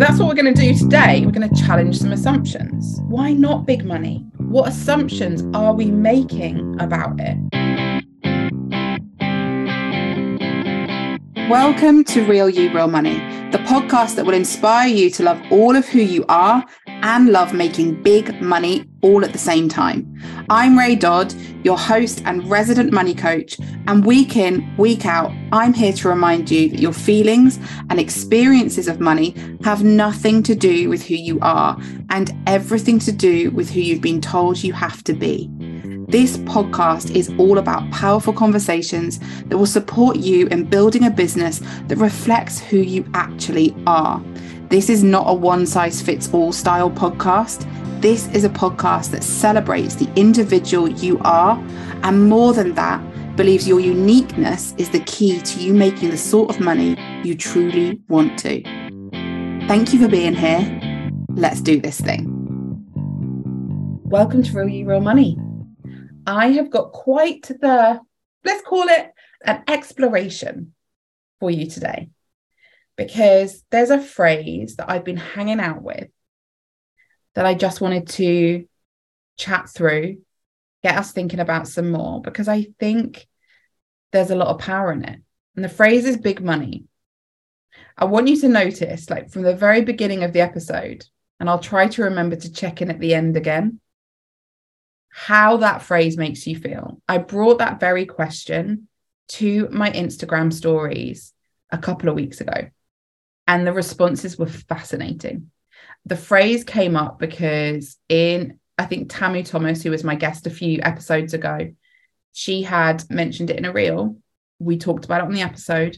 That's what we're going to do today. We're going to challenge some assumptions. Why not big money? What assumptions are we making about it? Welcome to Real You, Real Money, the podcast that will inspire you to love all of who you are and love making big money all at the same time. I'm Ray Dodd, your host and resident money coach, and week in, week out, I'm here to remind you that your feelings and experiences of money have nothing to do with who you are and everything to do with who you've been told you have to be. This podcast is all about powerful conversations that will support you in building a business that reflects who you actually are. This is not a one size fits all style podcast. This is a podcast that celebrates the individual you are, and more than that, believes your uniqueness is the key to you making the sort of money you truly want to. Thank you for being here. Let's do this thing. Welcome to Real You Real Money. I have got quite the, let's call it an exploration for you today. Because there's a phrase that I've been hanging out with that I just wanted to chat through, get us thinking about some more, because I think there's a lot of power in it. And the phrase is big money. I want you to notice, like from the very beginning of the episode, and I'll try to remember to check in at the end again how that phrase makes you feel. I brought that very question to my Instagram stories a couple of weeks ago, and the responses were fascinating. The phrase came up because in, I think, Tamu Thomas, who was my guest a few episodes ago, she had mentioned it in a reel. We talked about it on the episode.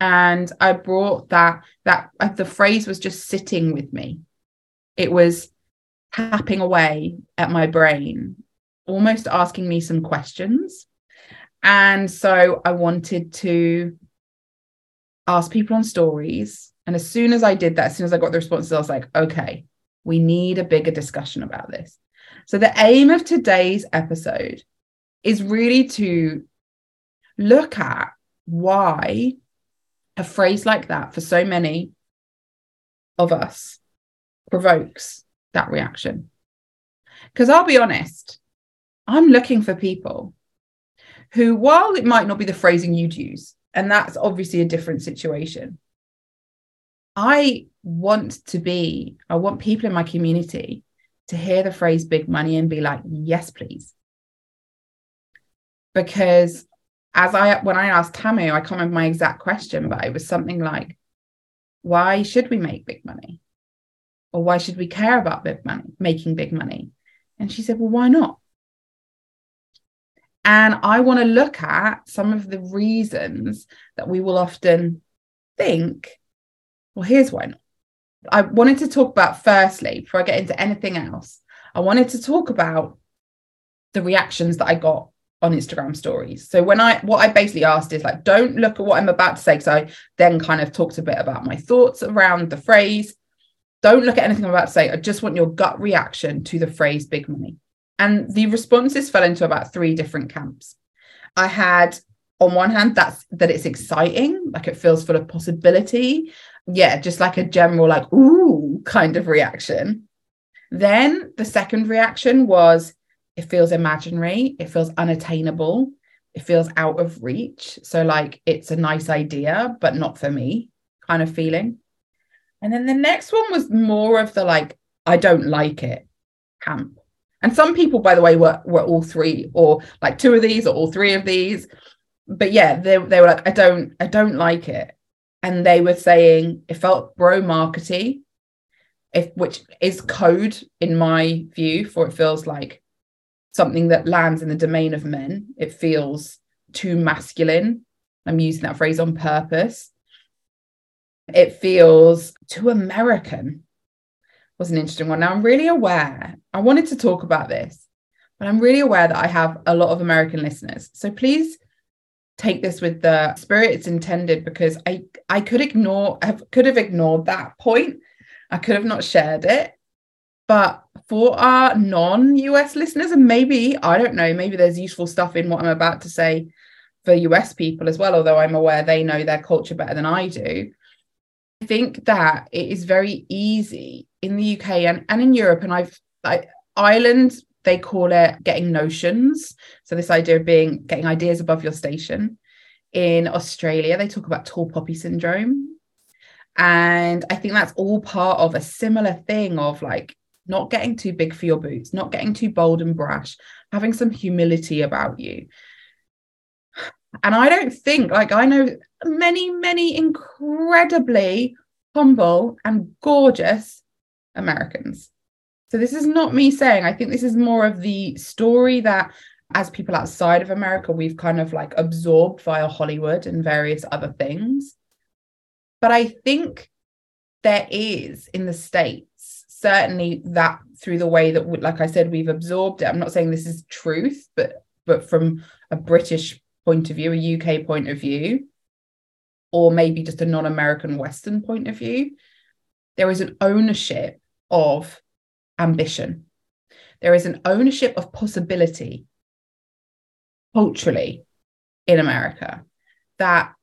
And I brought that, that uh, the phrase was just sitting with me. It was tapping away at my brain, almost asking me some questions. And so I wanted to ask people on stories. And as soon as I did that, as soon as I got the responses, I was like, okay, we need a bigger discussion about this. So the aim of today's episode is really to look at why a phrase like that for so many of us provokes that reaction. Because I'll be honest, I'm looking for people who, while it might not be the phrasing you'd use, and that's obviously a different situation, I want to be, I want people in my community to hear the phrase big money and be like, yes, please. Because as I, when I asked Tamu, I can't remember my exact question, but it was something like, why should we make big money? or why should we care about big money, making big money? And she said, well, why not? And I want to look at some of the reasons that we will often think, well, here's why not. I wanted to talk about, firstly, before I get into anything else, I wanted to talk about the reactions that I got on Instagram stories. So when I what I basically asked is like, don't look at what I'm about to say. So I then kind of talked a bit about my thoughts around the phrase. Don't look at anything I'm about to say. I just want your gut reaction to the phrase big money. And the responses fell into about three different camps. I had on one hand that's that it's exciting, like it feels full of possibility. Yeah, just like a general like ooh kind of reaction. Then the second reaction was it feels imaginary, it feels unattainable, it feels out of reach. So like it's a nice idea but not for me kind of feeling. And then the next one was more of the like, I don't like it camp. And some people, by the way, were were all three, or like two of these, or all three of these. But yeah, they, they were like, I don't, I don't like it. And they were saying it felt bro markety, if which is code in my view, for it feels like something that lands in the domain of men. It feels too masculine. I'm using that phrase on purpose it feels too American was an interesting one. Now I'm really aware, I wanted to talk about this, but I'm really aware that I have a lot of American listeners. So please take this with the spirit it's intended because I I could ignore have could have ignored that point. I could have not shared it. But for our non-US listeners, and maybe, I don't know, maybe there's useful stuff in what I'm about to say for US people as well, although I'm aware they know their culture better than I do I think that it is very easy in the UK and, and in Europe, and I've like Ireland, they call it getting notions. So this idea of being getting ideas above your station. In Australia, they talk about tall poppy syndrome. And I think that's all part of a similar thing of like not getting too big for your boots, not getting too bold and brash, having some humility about you. And I don't think, like, I know many, many incredibly humble and gorgeous Americans. So this is not me saying, I think this is more of the story that as people outside of America, we've kind of like absorbed via Hollywood and various other things. But I think there is in the States, certainly that through the way that, like I said, we've absorbed it. I'm not saying this is truth, but but from a British point of view, a UK point of view, or maybe just a non-American Western point of view, there is an ownership of ambition. There is an ownership of possibility culturally in America that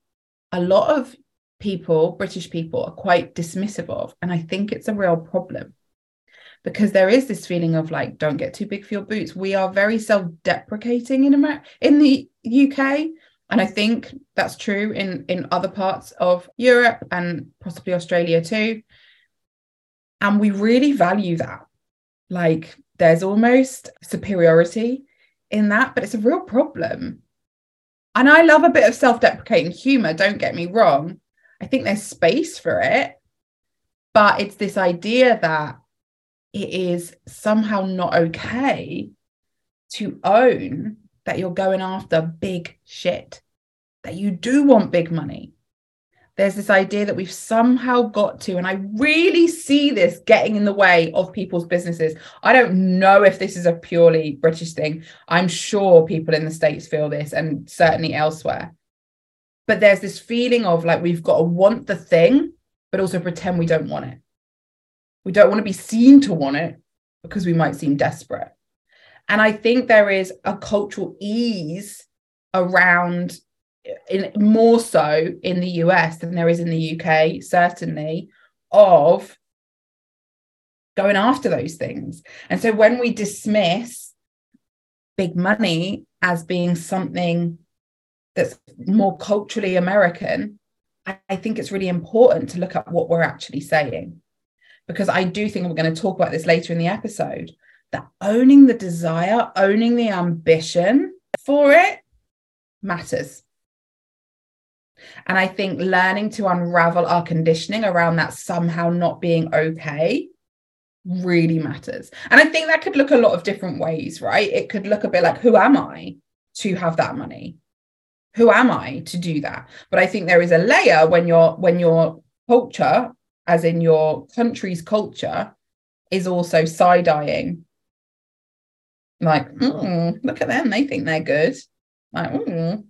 a lot of people, British people, are quite dismissive of. And I think it's a real problem because there is this feeling of like, don't get too big for your boots. We are very self deprecating in America, in the UK. And I think that's true in, in other parts of Europe and possibly Australia too. And we really value that. Like there's almost superiority in that, but it's a real problem. And I love a bit of self deprecating humor, don't get me wrong. I think there's space for it. But it's this idea that it is somehow not okay to own that you're going after big shit, that you do want big money. There's this idea that we've somehow got to, and I really see this getting in the way of people's businesses. I don't know if this is a purely British thing. I'm sure people in the States feel this and certainly elsewhere. But there's this feeling of like we've got to want the thing, but also pretend we don't want it. We don't want to be seen to want it because we might seem desperate. And I think there is a cultural ease around in more so in the US than there is in the UK, certainly, of going after those things. And so when we dismiss big money as being something that's more culturally American, I think it's really important to look at what we're actually saying. Because I do think we're going to talk about this later in the episode that owning the desire, owning the ambition for it matters. And I think learning to unravel our conditioning around that somehow not being okay really matters. And I think that could look a lot of different ways, right? It could look a bit like, who am I to have that money? Who am I to do that? But I think there is a layer when your when your culture, as in your country's culture, is also side-eyeing like, mm, look at them. They think they're good. Like, mm.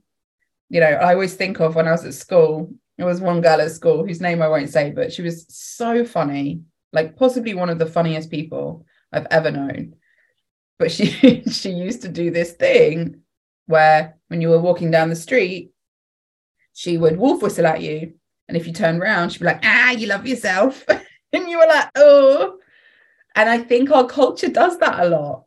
You know, I always think of when I was at school, there was one girl at school whose name I won't say, but she was so funny, like possibly one of the funniest people I've ever known. But she she used to do this thing where when you were walking down the street, she would wolf whistle at you. And if you turned around, she'd be like, ah, you love yourself. and you were like, oh. And I think our culture does that a lot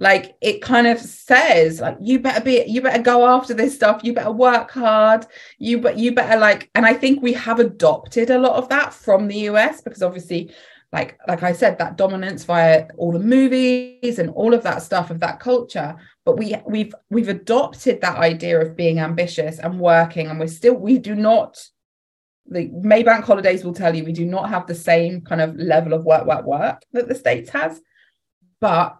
like it kind of says like you better be you better go after this stuff. You better work hard. You but you better like and i think we have adopted a lot of that from the us because obviously like like i said that dominance via all the movies and all of that stuff of that culture. But we we've we've adopted that idea of being ambitious and working and we're still we do not the maybank holidays will tell you we do not have the same kind of level of work work work that the states has. But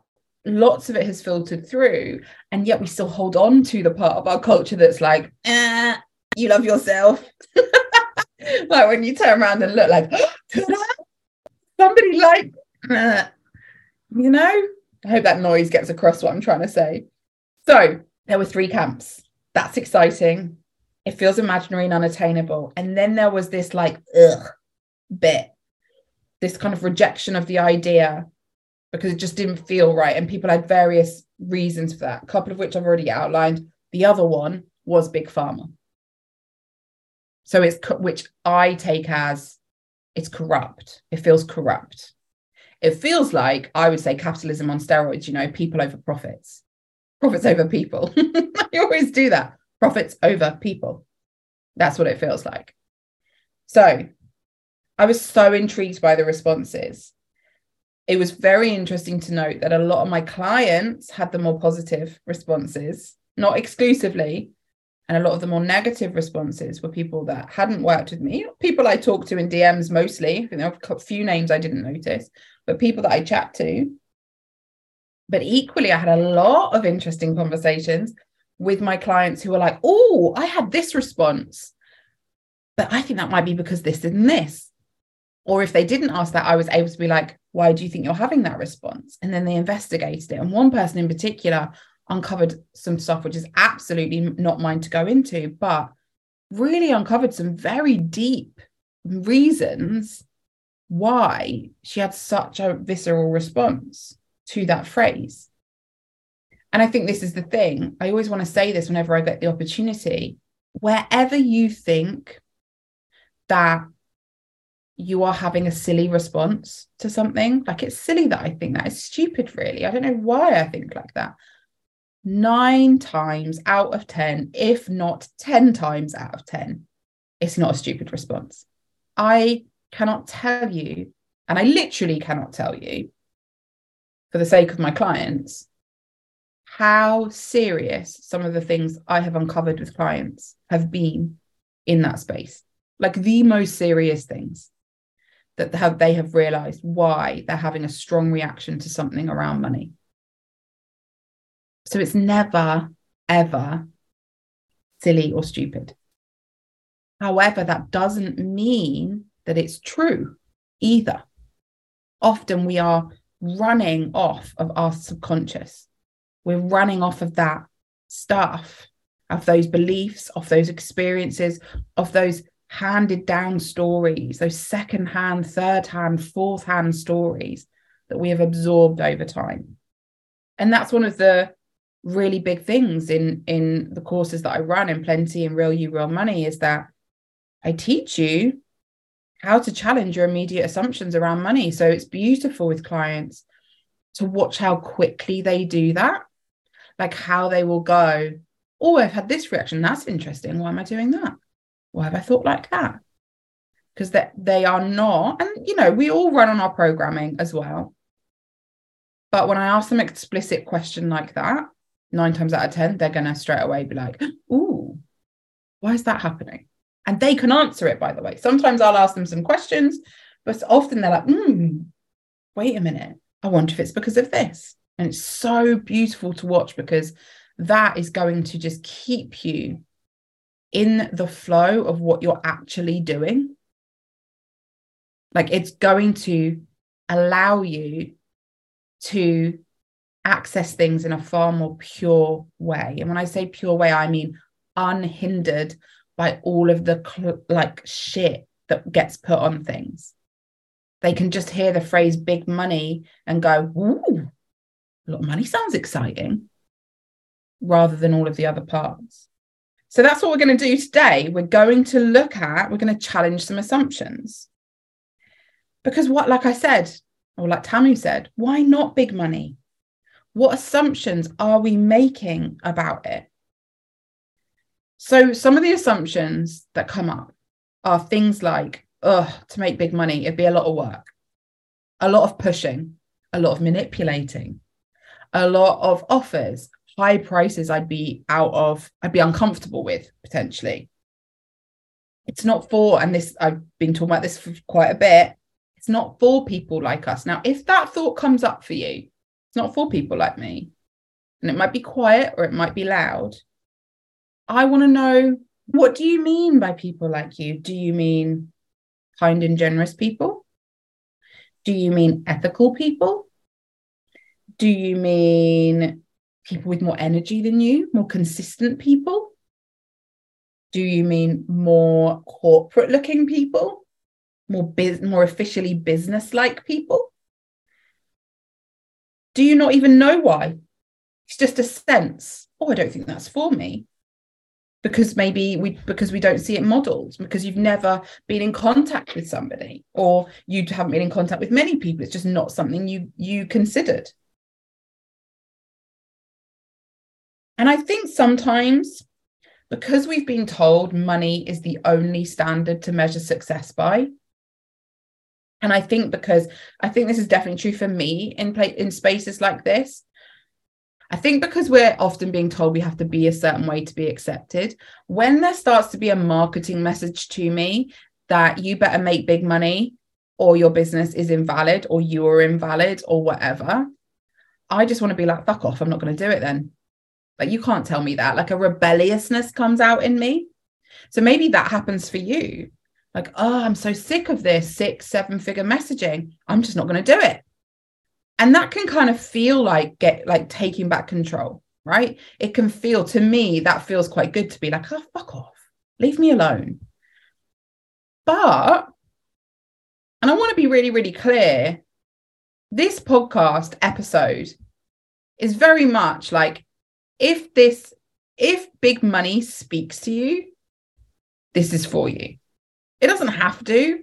lots of it has filtered through and yet we still hold on to the part of our culture that's like eh, you love yourself. Like when you turn around and look like somebody like eh. you know? I hope that noise gets across what i'm trying to say. So there were three camps. That's exciting. It feels imaginary and unattainable. And then there was this like ugh bit. This kind of rejection of the idea because it just didn't feel right. And people had various reasons for that, a couple of which I've already outlined. The other one was Big Pharma. So it's which I take as it's corrupt. It feels corrupt. It feels like I would say capitalism on steroids, you know, people over profits, profits over people. you always do that. Profits over people. That's what it feels like. So I was so intrigued by the responses. It was very interesting to note that a lot of my clients had the more positive responses, not exclusively, and a lot of the more negative responses were people that hadn't worked with me, people I talked to in DMs mostly. There are a few names I didn't notice, but people that I chat to. But equally, I had a lot of interesting conversations with my clients who were like, oh, I had this response, but I think that might be because this and this. Or if they didn't ask that, I was able to be like, why do you think you're having that response? And then they investigated it. And one person in particular uncovered some stuff which is absolutely not mine to go into, but really uncovered some very deep reasons why she had such a visceral response to that phrase. And I think this is the thing. I always want to say this whenever I get the opportunity. Wherever you think that you are having a silly response to something, like it's silly that I think that is stupid, really. I don't know why I think like that nine times out of 10, if not 10 times out of 10, it's not a stupid response. I cannot tell you, and I literally cannot tell you, for the sake of my clients, how serious some of the things I have uncovered with clients have been in that space. Like the most serious things that have they have realized why they're having a strong reaction to something around money. So it's never, ever silly or stupid. However, that doesn't mean that it's true either. Often we are running off of our subconscious. We're running off of that stuff, of those beliefs, of those experiences, of those handed down stories, those second hand, third hand, fourth hand stories that we have absorbed over time. And that's one of the really big things in in the courses that I run in Plenty and Real You Real Money is that I teach you how to challenge your immediate assumptions around money. So it's beautiful with clients to watch how quickly they do that, like how they will go, Oh, I've had this reaction. That's interesting. Why am I doing that? Why have I thought like that? Because that they are not, and you know, we all run on our programming as well. But when I ask them explicit question like that, nine times out of 10, they're going to straight away be like, Ooh, why is that happening? And they can answer it, by the way. Sometimes I'll ask them some questions, but often they're like, Hmm, wait a minute. I wonder if it's because of this. And it's so beautiful to watch because that is going to just keep you in the flow of what you're actually doing. Like it's going to allow you to access things in a far more pure way. And when I say pure way, I mean unhindered by all of the cl- like shit that gets put on things. They can just hear the phrase big money and go, ooh, a lot of money sounds exciting, rather than all of the other parts. So that's what we're going to do today. We're going to look at, we're going to challenge some assumptions. Because what, like I said, or like Tamu said, why not big money? What assumptions are we making about it? So, some of the assumptions that come up are things like, oh, to make big money, it'd be a lot of work, a lot of pushing, a lot of manipulating, a lot of offers, high prices I'd be out of, I'd be uncomfortable with potentially. It's not for, and this, I've been talking about this for quite a bit, it's not for people like us. Now, if that thought comes up for you, it's not for people like me. And it might be quiet or it might be loud. I want to know what do you mean by people like you? Do you mean kind and generous people? Do you mean ethical people? Do you mean people with more energy than you, more consistent people? Do you mean more corporate looking people? More biz- more officially business like people? Do you not even know why? It's just a sense. Oh, I don't think that's for me. because maybe we because we don't see it modeled because you've never been in contact with somebody or you haven't been in contact with many people it's just not something you you considered and i think sometimes because we've been told money is the only standard to measure success by and i think because i think this is definitely true for me in play in spaces like this I think because we're often being told we have to be a certain way to be accepted, when there starts to be a marketing message to me that you better make big money or your business is invalid or you are invalid or whatever, I just want to be like, fuck off. I'm not going to do it then. Like, you can't tell me that. Like, a rebelliousness comes out in me. So maybe that happens for you. Like, oh, I'm so sick of this six, seven figure messaging. I'm just not going to do it and that can kind of feel like get like taking back control right it can feel to me that feels quite good to be like oh fuck off leave me alone but and i want to be really really clear this podcast episode is very much like if this if big money speaks to you this is for you it doesn't have to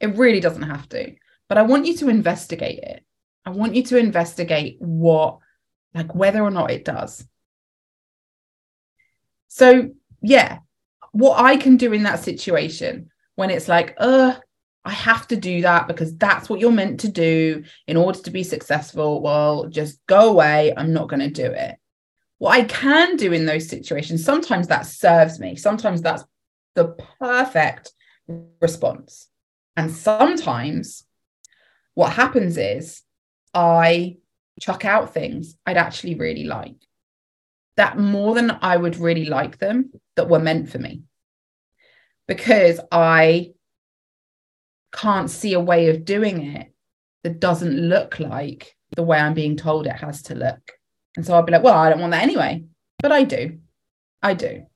it really doesn't have to but i want you to investigate it I want you to investigate what, like, whether or not it does. So, yeah, what I can do in that situation when it's like, uh, I have to do that because that's what you're meant to do in order to be successful. Well, just go away. I'm not going to do it. What I can do in those situations, sometimes that serves me. Sometimes that's the perfect response. And sometimes what happens is I chuck out things I'd actually really like. That more than I would really like them that were meant for me. Because I can't see a way of doing it that doesn't look like the way I'm being told it has to look. And so I'll be like, well, I don't want that anyway. But I do. I do.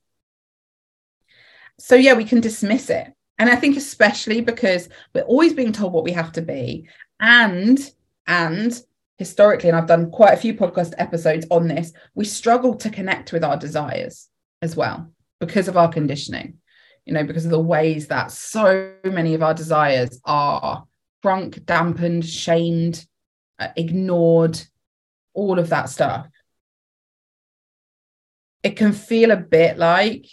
So, yeah, we can dismiss it. And I think, especially because we're always being told what we have to be. And and historically, and I've done quite a few podcast episodes on this, we struggle to connect with our desires as well because of our conditioning, you know, because of the ways that so many of our desires are shrunk, dampened, shamed, uh, ignored, all of that stuff. It can feel a bit like,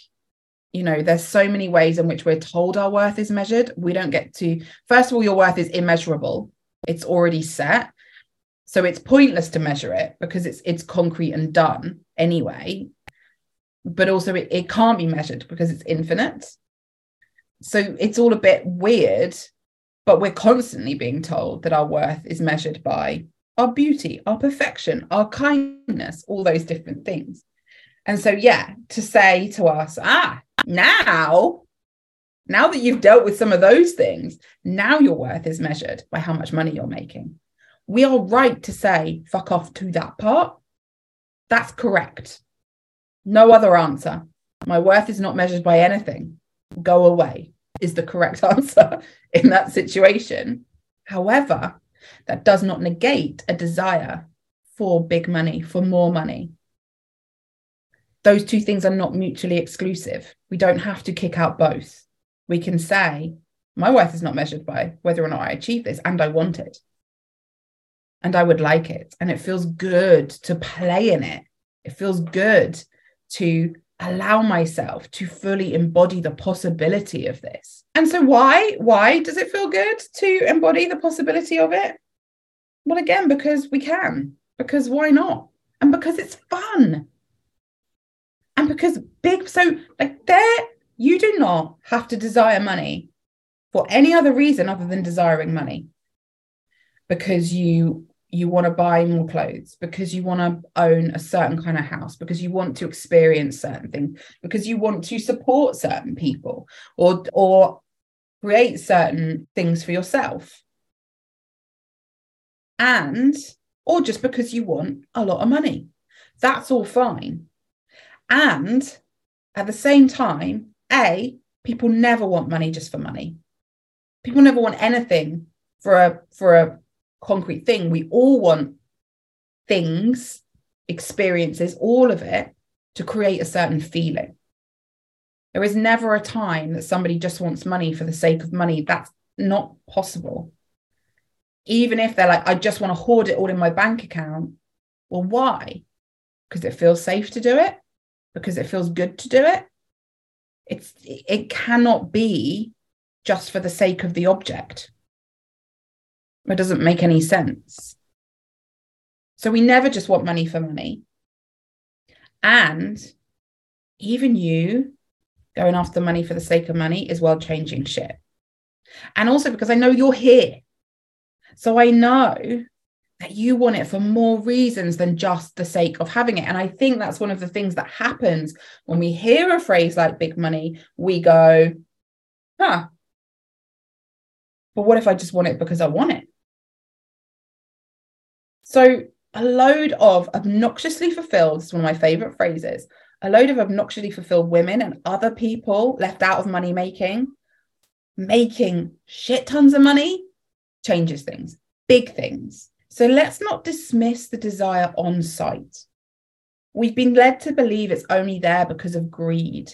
you know, there's so many ways in which we're told our worth is measured. We don't get to, first of all, your worth is immeasurable it's already set so it's pointless to measure it because it's it's concrete and done anyway but also it, it can't be measured because it's infinite so it's all a bit weird but we're constantly being told that our worth is measured by our beauty our perfection our kindness all those different things and so yeah to say to us ah now now that you've dealt with some of those things, now your worth is measured by how much money you're making. We are right to say, fuck off to that part. That's correct. No other answer. My worth is not measured by anything. Go away is the correct answer in that situation. However, that does not negate a desire for big money, for more money. Those two things are not mutually exclusive. We don't have to kick out both we can say, my worth is not measured by whether or not I achieve this, and I want it. And I would like it. And it feels good to play in it. It feels good to allow myself to fully embody the possibility of this. And so why why does it feel good to embody the possibility of it? Well again because we can. Because why not? And because it's fun. And because big so like there you do not have to desire money for any other reason other than desiring money because you you want to buy more clothes because you want to own a certain kind of house because you want to experience certain things because you want to support certain people or or create certain things for yourself. And or just because you want a lot of money. That's all fine. And at the same time a, people never want money just for money. People never want anything for a for a concrete thing. We all want things, experiences, all of it to create a certain feeling. There is never a time that somebody just wants money for the sake of money. That's not possible. Even if they're like, I just want to hoard it all in my bank account. Well, why? Because it feels safe to do it, because it feels good to do it. It's it cannot be just for the sake of the object. It doesn't make any sense. So we never just want money for money. And even you going after money for the sake of money is world changing shit. And also because I know you're here. So I know that you want it for more reasons than just the sake of having it. And I think that's one of the things that happens when we hear a phrase like big money, we go, huh. But what if I just want it because I want it? So a load of obnoxiously fulfilled, is one of my favorite phrases, a load of obnoxiously fulfilled women and other people left out of money making, making shit tons of money changes things, big things. So let's not dismiss the desire on sight. We've been led to believe it's only there because of greed,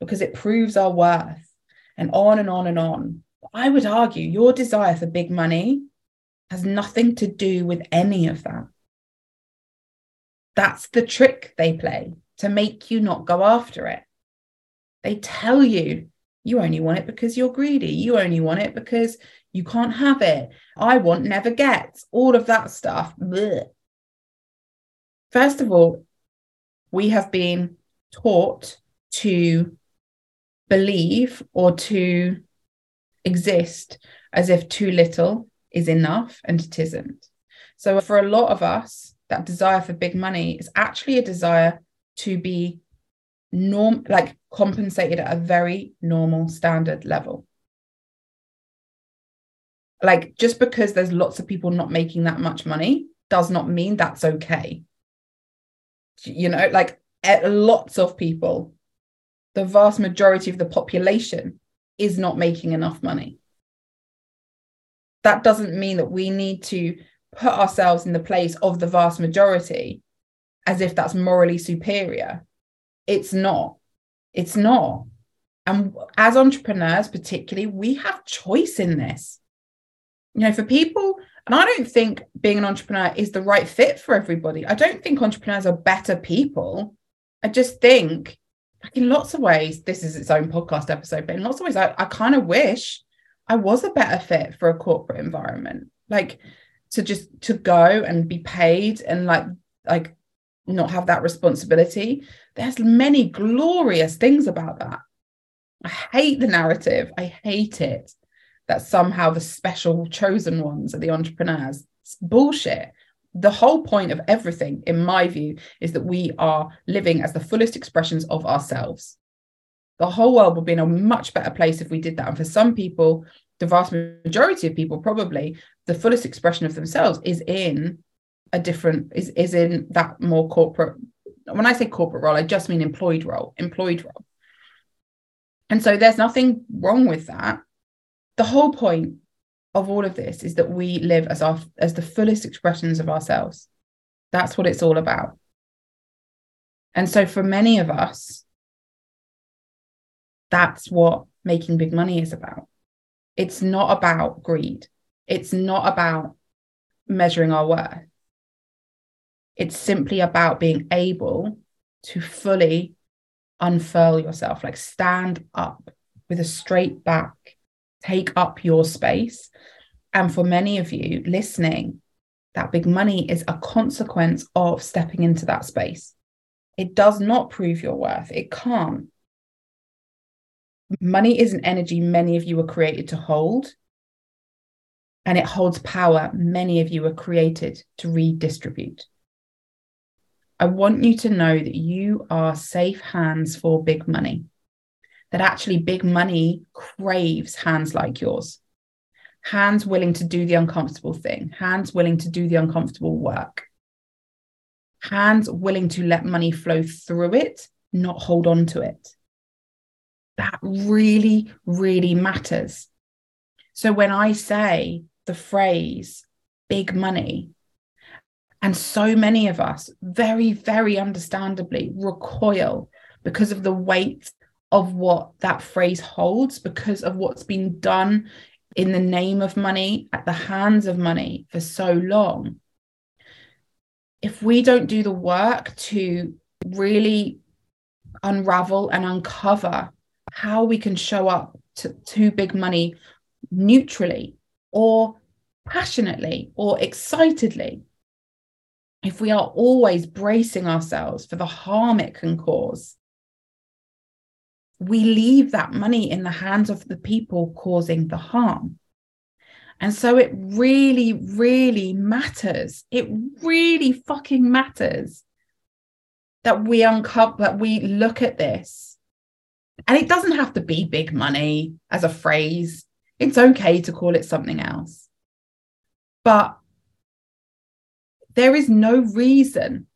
because it proves our worth, and on and on and on. I would argue your desire for big money has nothing to do with any of that. That's the trick they play to make you not go after it. They tell you you only want it because you're greedy. You only want it because you can't have it. I want never gets. All of that stuff. Blech. First of all, we have been taught to believe or to exist as if too little is enough and it isn't. So, for a lot of us, that desire for big money is actually a desire to be norm like compensated at a very normal standard level. Like just because there's lots of people not making that much money does not mean that's okay. You know like lots of people the vast majority of the population is not making enough money that doesn't mean that we need to put ourselves in the place of the vast majority as if that's morally superior. It's not. It's not. And as entrepreneurs, particularly, we have choice in this. You know, for people, and I don't think being an entrepreneur is the right fit for everybody. I don't think entrepreneurs are better people. I just think, like in lots of ways, this is its own podcast episode, but in lots of ways, I, I kind of wish I was a better fit for a corporate environment. Like to just to go and be paid and like like not have that responsibility. There's many glorious things about that. I hate the narrative. I hate it that somehow the special chosen ones are the entrepreneurs. It's bullshit. The whole point of everything, in my view, is that we are living as the fullest expressions of ourselves. The whole world would be in a much better place if we did that. And for some people, the vast majority of people, probably the fullest expression of themselves is in a different is is in that more corporate when i say corporate role i just mean employed role employed role. And so there's nothing wrong with that. The whole point of all of this is that we live as our as the fullest expressions of ourselves. That's what it's all about. And so for many of us that's what making big money is about it's not about greed it's not about measuring our worth it's simply about being able to fully unfurl yourself, like stand up with a straight back, take up your space. And for many of you listening, that big money is a consequence of stepping into that space. It does not prove your worth, it can't. Money is an energy many of you were created to hold, and it holds power many of you were created to redistribute. I want you to know that you are safe hands for big money, that actually big money craves hands like yours, hands willing to do the uncomfortable thing, hands willing to do the uncomfortable work, hands willing to let money flow through it, not hold on to it. That really, really matters. So when I say the phrase big money, and so many of us, very, very understandably, recoil because of the weight of what that phrase holds because of what's been done in the name of money at the hands of money for so long if we don't do the work to really unravel and uncover how we can show up to, to big money neutrally or passionately or excitedly, if we are always bracing ourselves for the harm it can cause, we leave that money in the hands of the people causing the harm. And so it really, really matters. It really fucking matters that we uncover, that we look at this. And it doesn't have to be big money as a phrase. It's okay to call it something else. But there is no reason,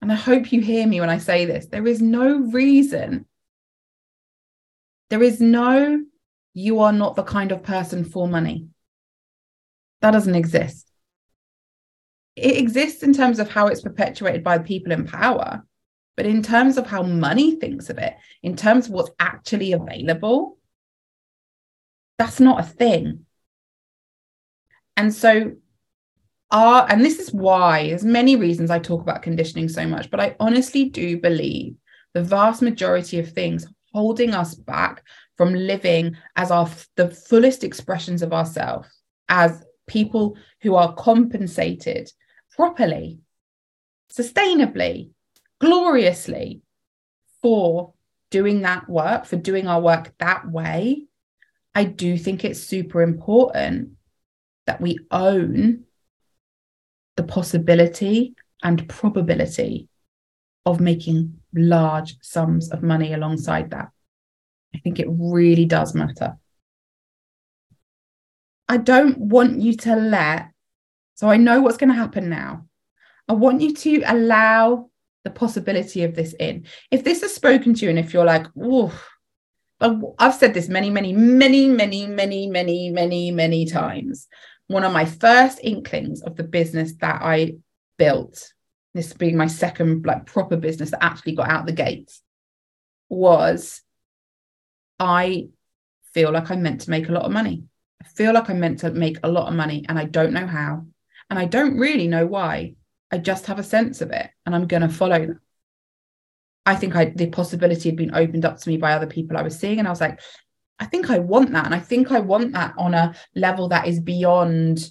and I hope you hear me when I say this there is no reason. There is no, you are not the kind of person for money. That doesn't exist. It exists in terms of how it's perpetuated by the people in power, but in terms of how money thinks of it, in terms of what's actually available, that's not a thing. And so, our, and this is why, there's many reasons I talk about conditioning so much, but I honestly do believe the vast majority of things holding us back from living as our the fullest expressions of ourselves as people who are compensated properly, sustainably, gloriously for doing that work, for doing our work that way, I do think it's super important that we own the possibility and probability of making large sums of money alongside that. I think it really does matter. I don't want you to let, so I know what's going to happen now. I want you to allow the possibility of this in. If this has spoken to you, and if you're like, oh, I've said this many, many, many, many, many, many, many, many times. One of my first inklings of the business that I built, this being my second like proper business that actually got out the gates, was I feel like I'm meant to make a lot of money. I feel like I'm meant to make a lot of money and I don't know how. And I don't really know why. I just have a sense of it and I'm going to follow that. I think I the possibility had been opened up to me by other people I was seeing. And I was like, I think I want that. And I think I want that on a level that is beyond,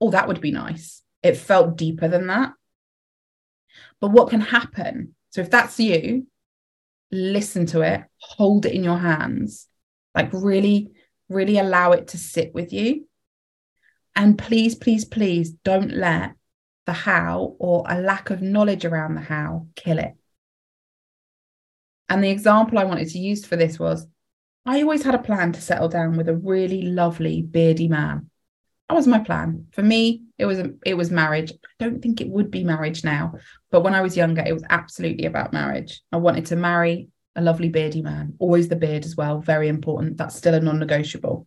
oh, that would be nice. It felt deeper than that. But what can happen? So if that's you, listen to it, hold it in your hands, like really, really allow it to sit with you. And please, please, please don't let the how or a lack of knowledge around the how kill it. And the example I wanted to use for this was I always had a plan to settle down with a really lovely beardy man. That was my plan. For me, it was a, it was marriage. I don't think it would be marriage now, but when I was younger, it was absolutely about marriage. I wanted to marry a lovely beardy man. Always the beard as well, very important. That's still a non-negotiable.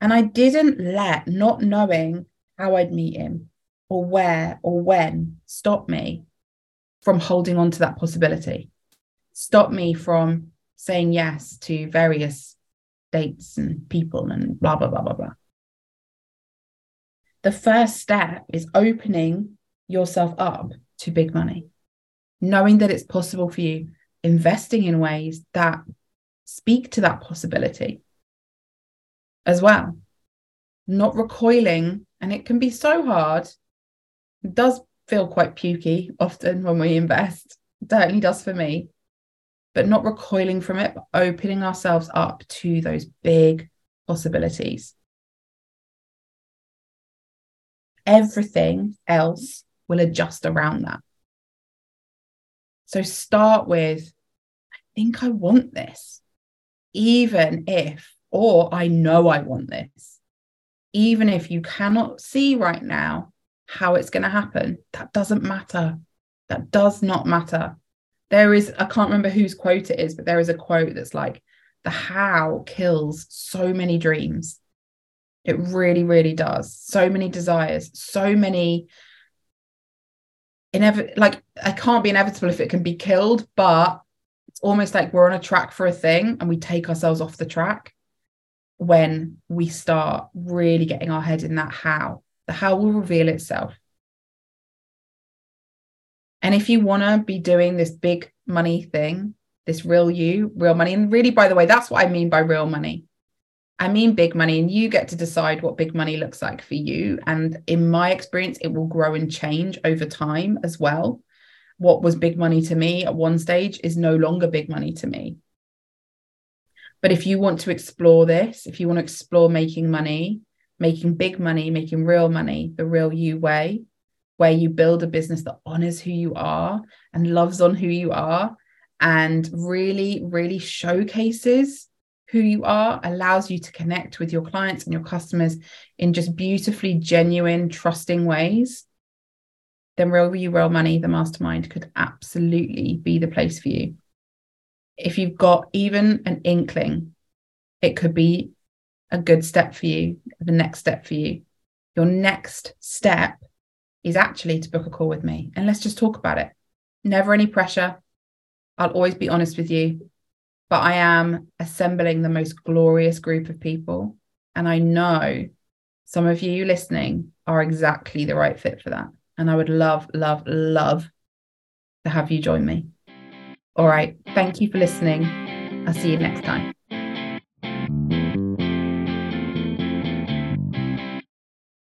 And I didn't let not knowing how I'd meet him or where or when stop me from holding on to that possibility, stop me from saying yes to various dates and people and blah, blah, blah, blah, blah. The first step is opening yourself up to big money, knowing that it's possible for you, investing in ways that speak to that possibility as well, not recoiling. And it can be so hard does feel quite pukey often when we invest. Certainly does for me. But not recoiling from it, but opening ourselves up to those big possibilities. Everything else will adjust around that. So start with, I think I want this, even if, or I know I want this, even if you cannot see right now how it's going to happen. That doesn't matter. That does not matter. There is, I can't remember whose quote it is, but there is a quote that's like, the how kills so many dreams. It really, really does. So many desires, so many inevitable, like, it can't be inevitable if it can be killed, but It's almost like we're on a track for a thing and we take ourselves off the track when we start really getting our head in that how. The how will reveal itself. And if you want to be doing this big money thing, this real you, real money, and really, by the way, that's what I mean by real money. I mean big money, and you get to decide what big money looks like for you. And in my experience, it will grow and change over time as well. What was big money to me at one stage is no longer big money to me. But if you want to explore this, if you want to explore making money, making big money, making real money, the real you way, where you build a business that honors who you are and loves on who you are and really, really showcases who you are, allows you to connect with your clients and your customers in just beautifully genuine, trusting ways, then Real You Real Money, the mastermind, could absolutely be the place for you. If you've got even an inkling, it could be a good step for you, the next step for you. Your next step is actually to book a call with me and let's just talk about it. Never any pressure. I'll always be honest with you, but I am assembling the most glorious group of people. And I know some of you listening are exactly the right fit for that. And I would love, love, love to have you join me. All right. Thank you for listening. I'll see you next time.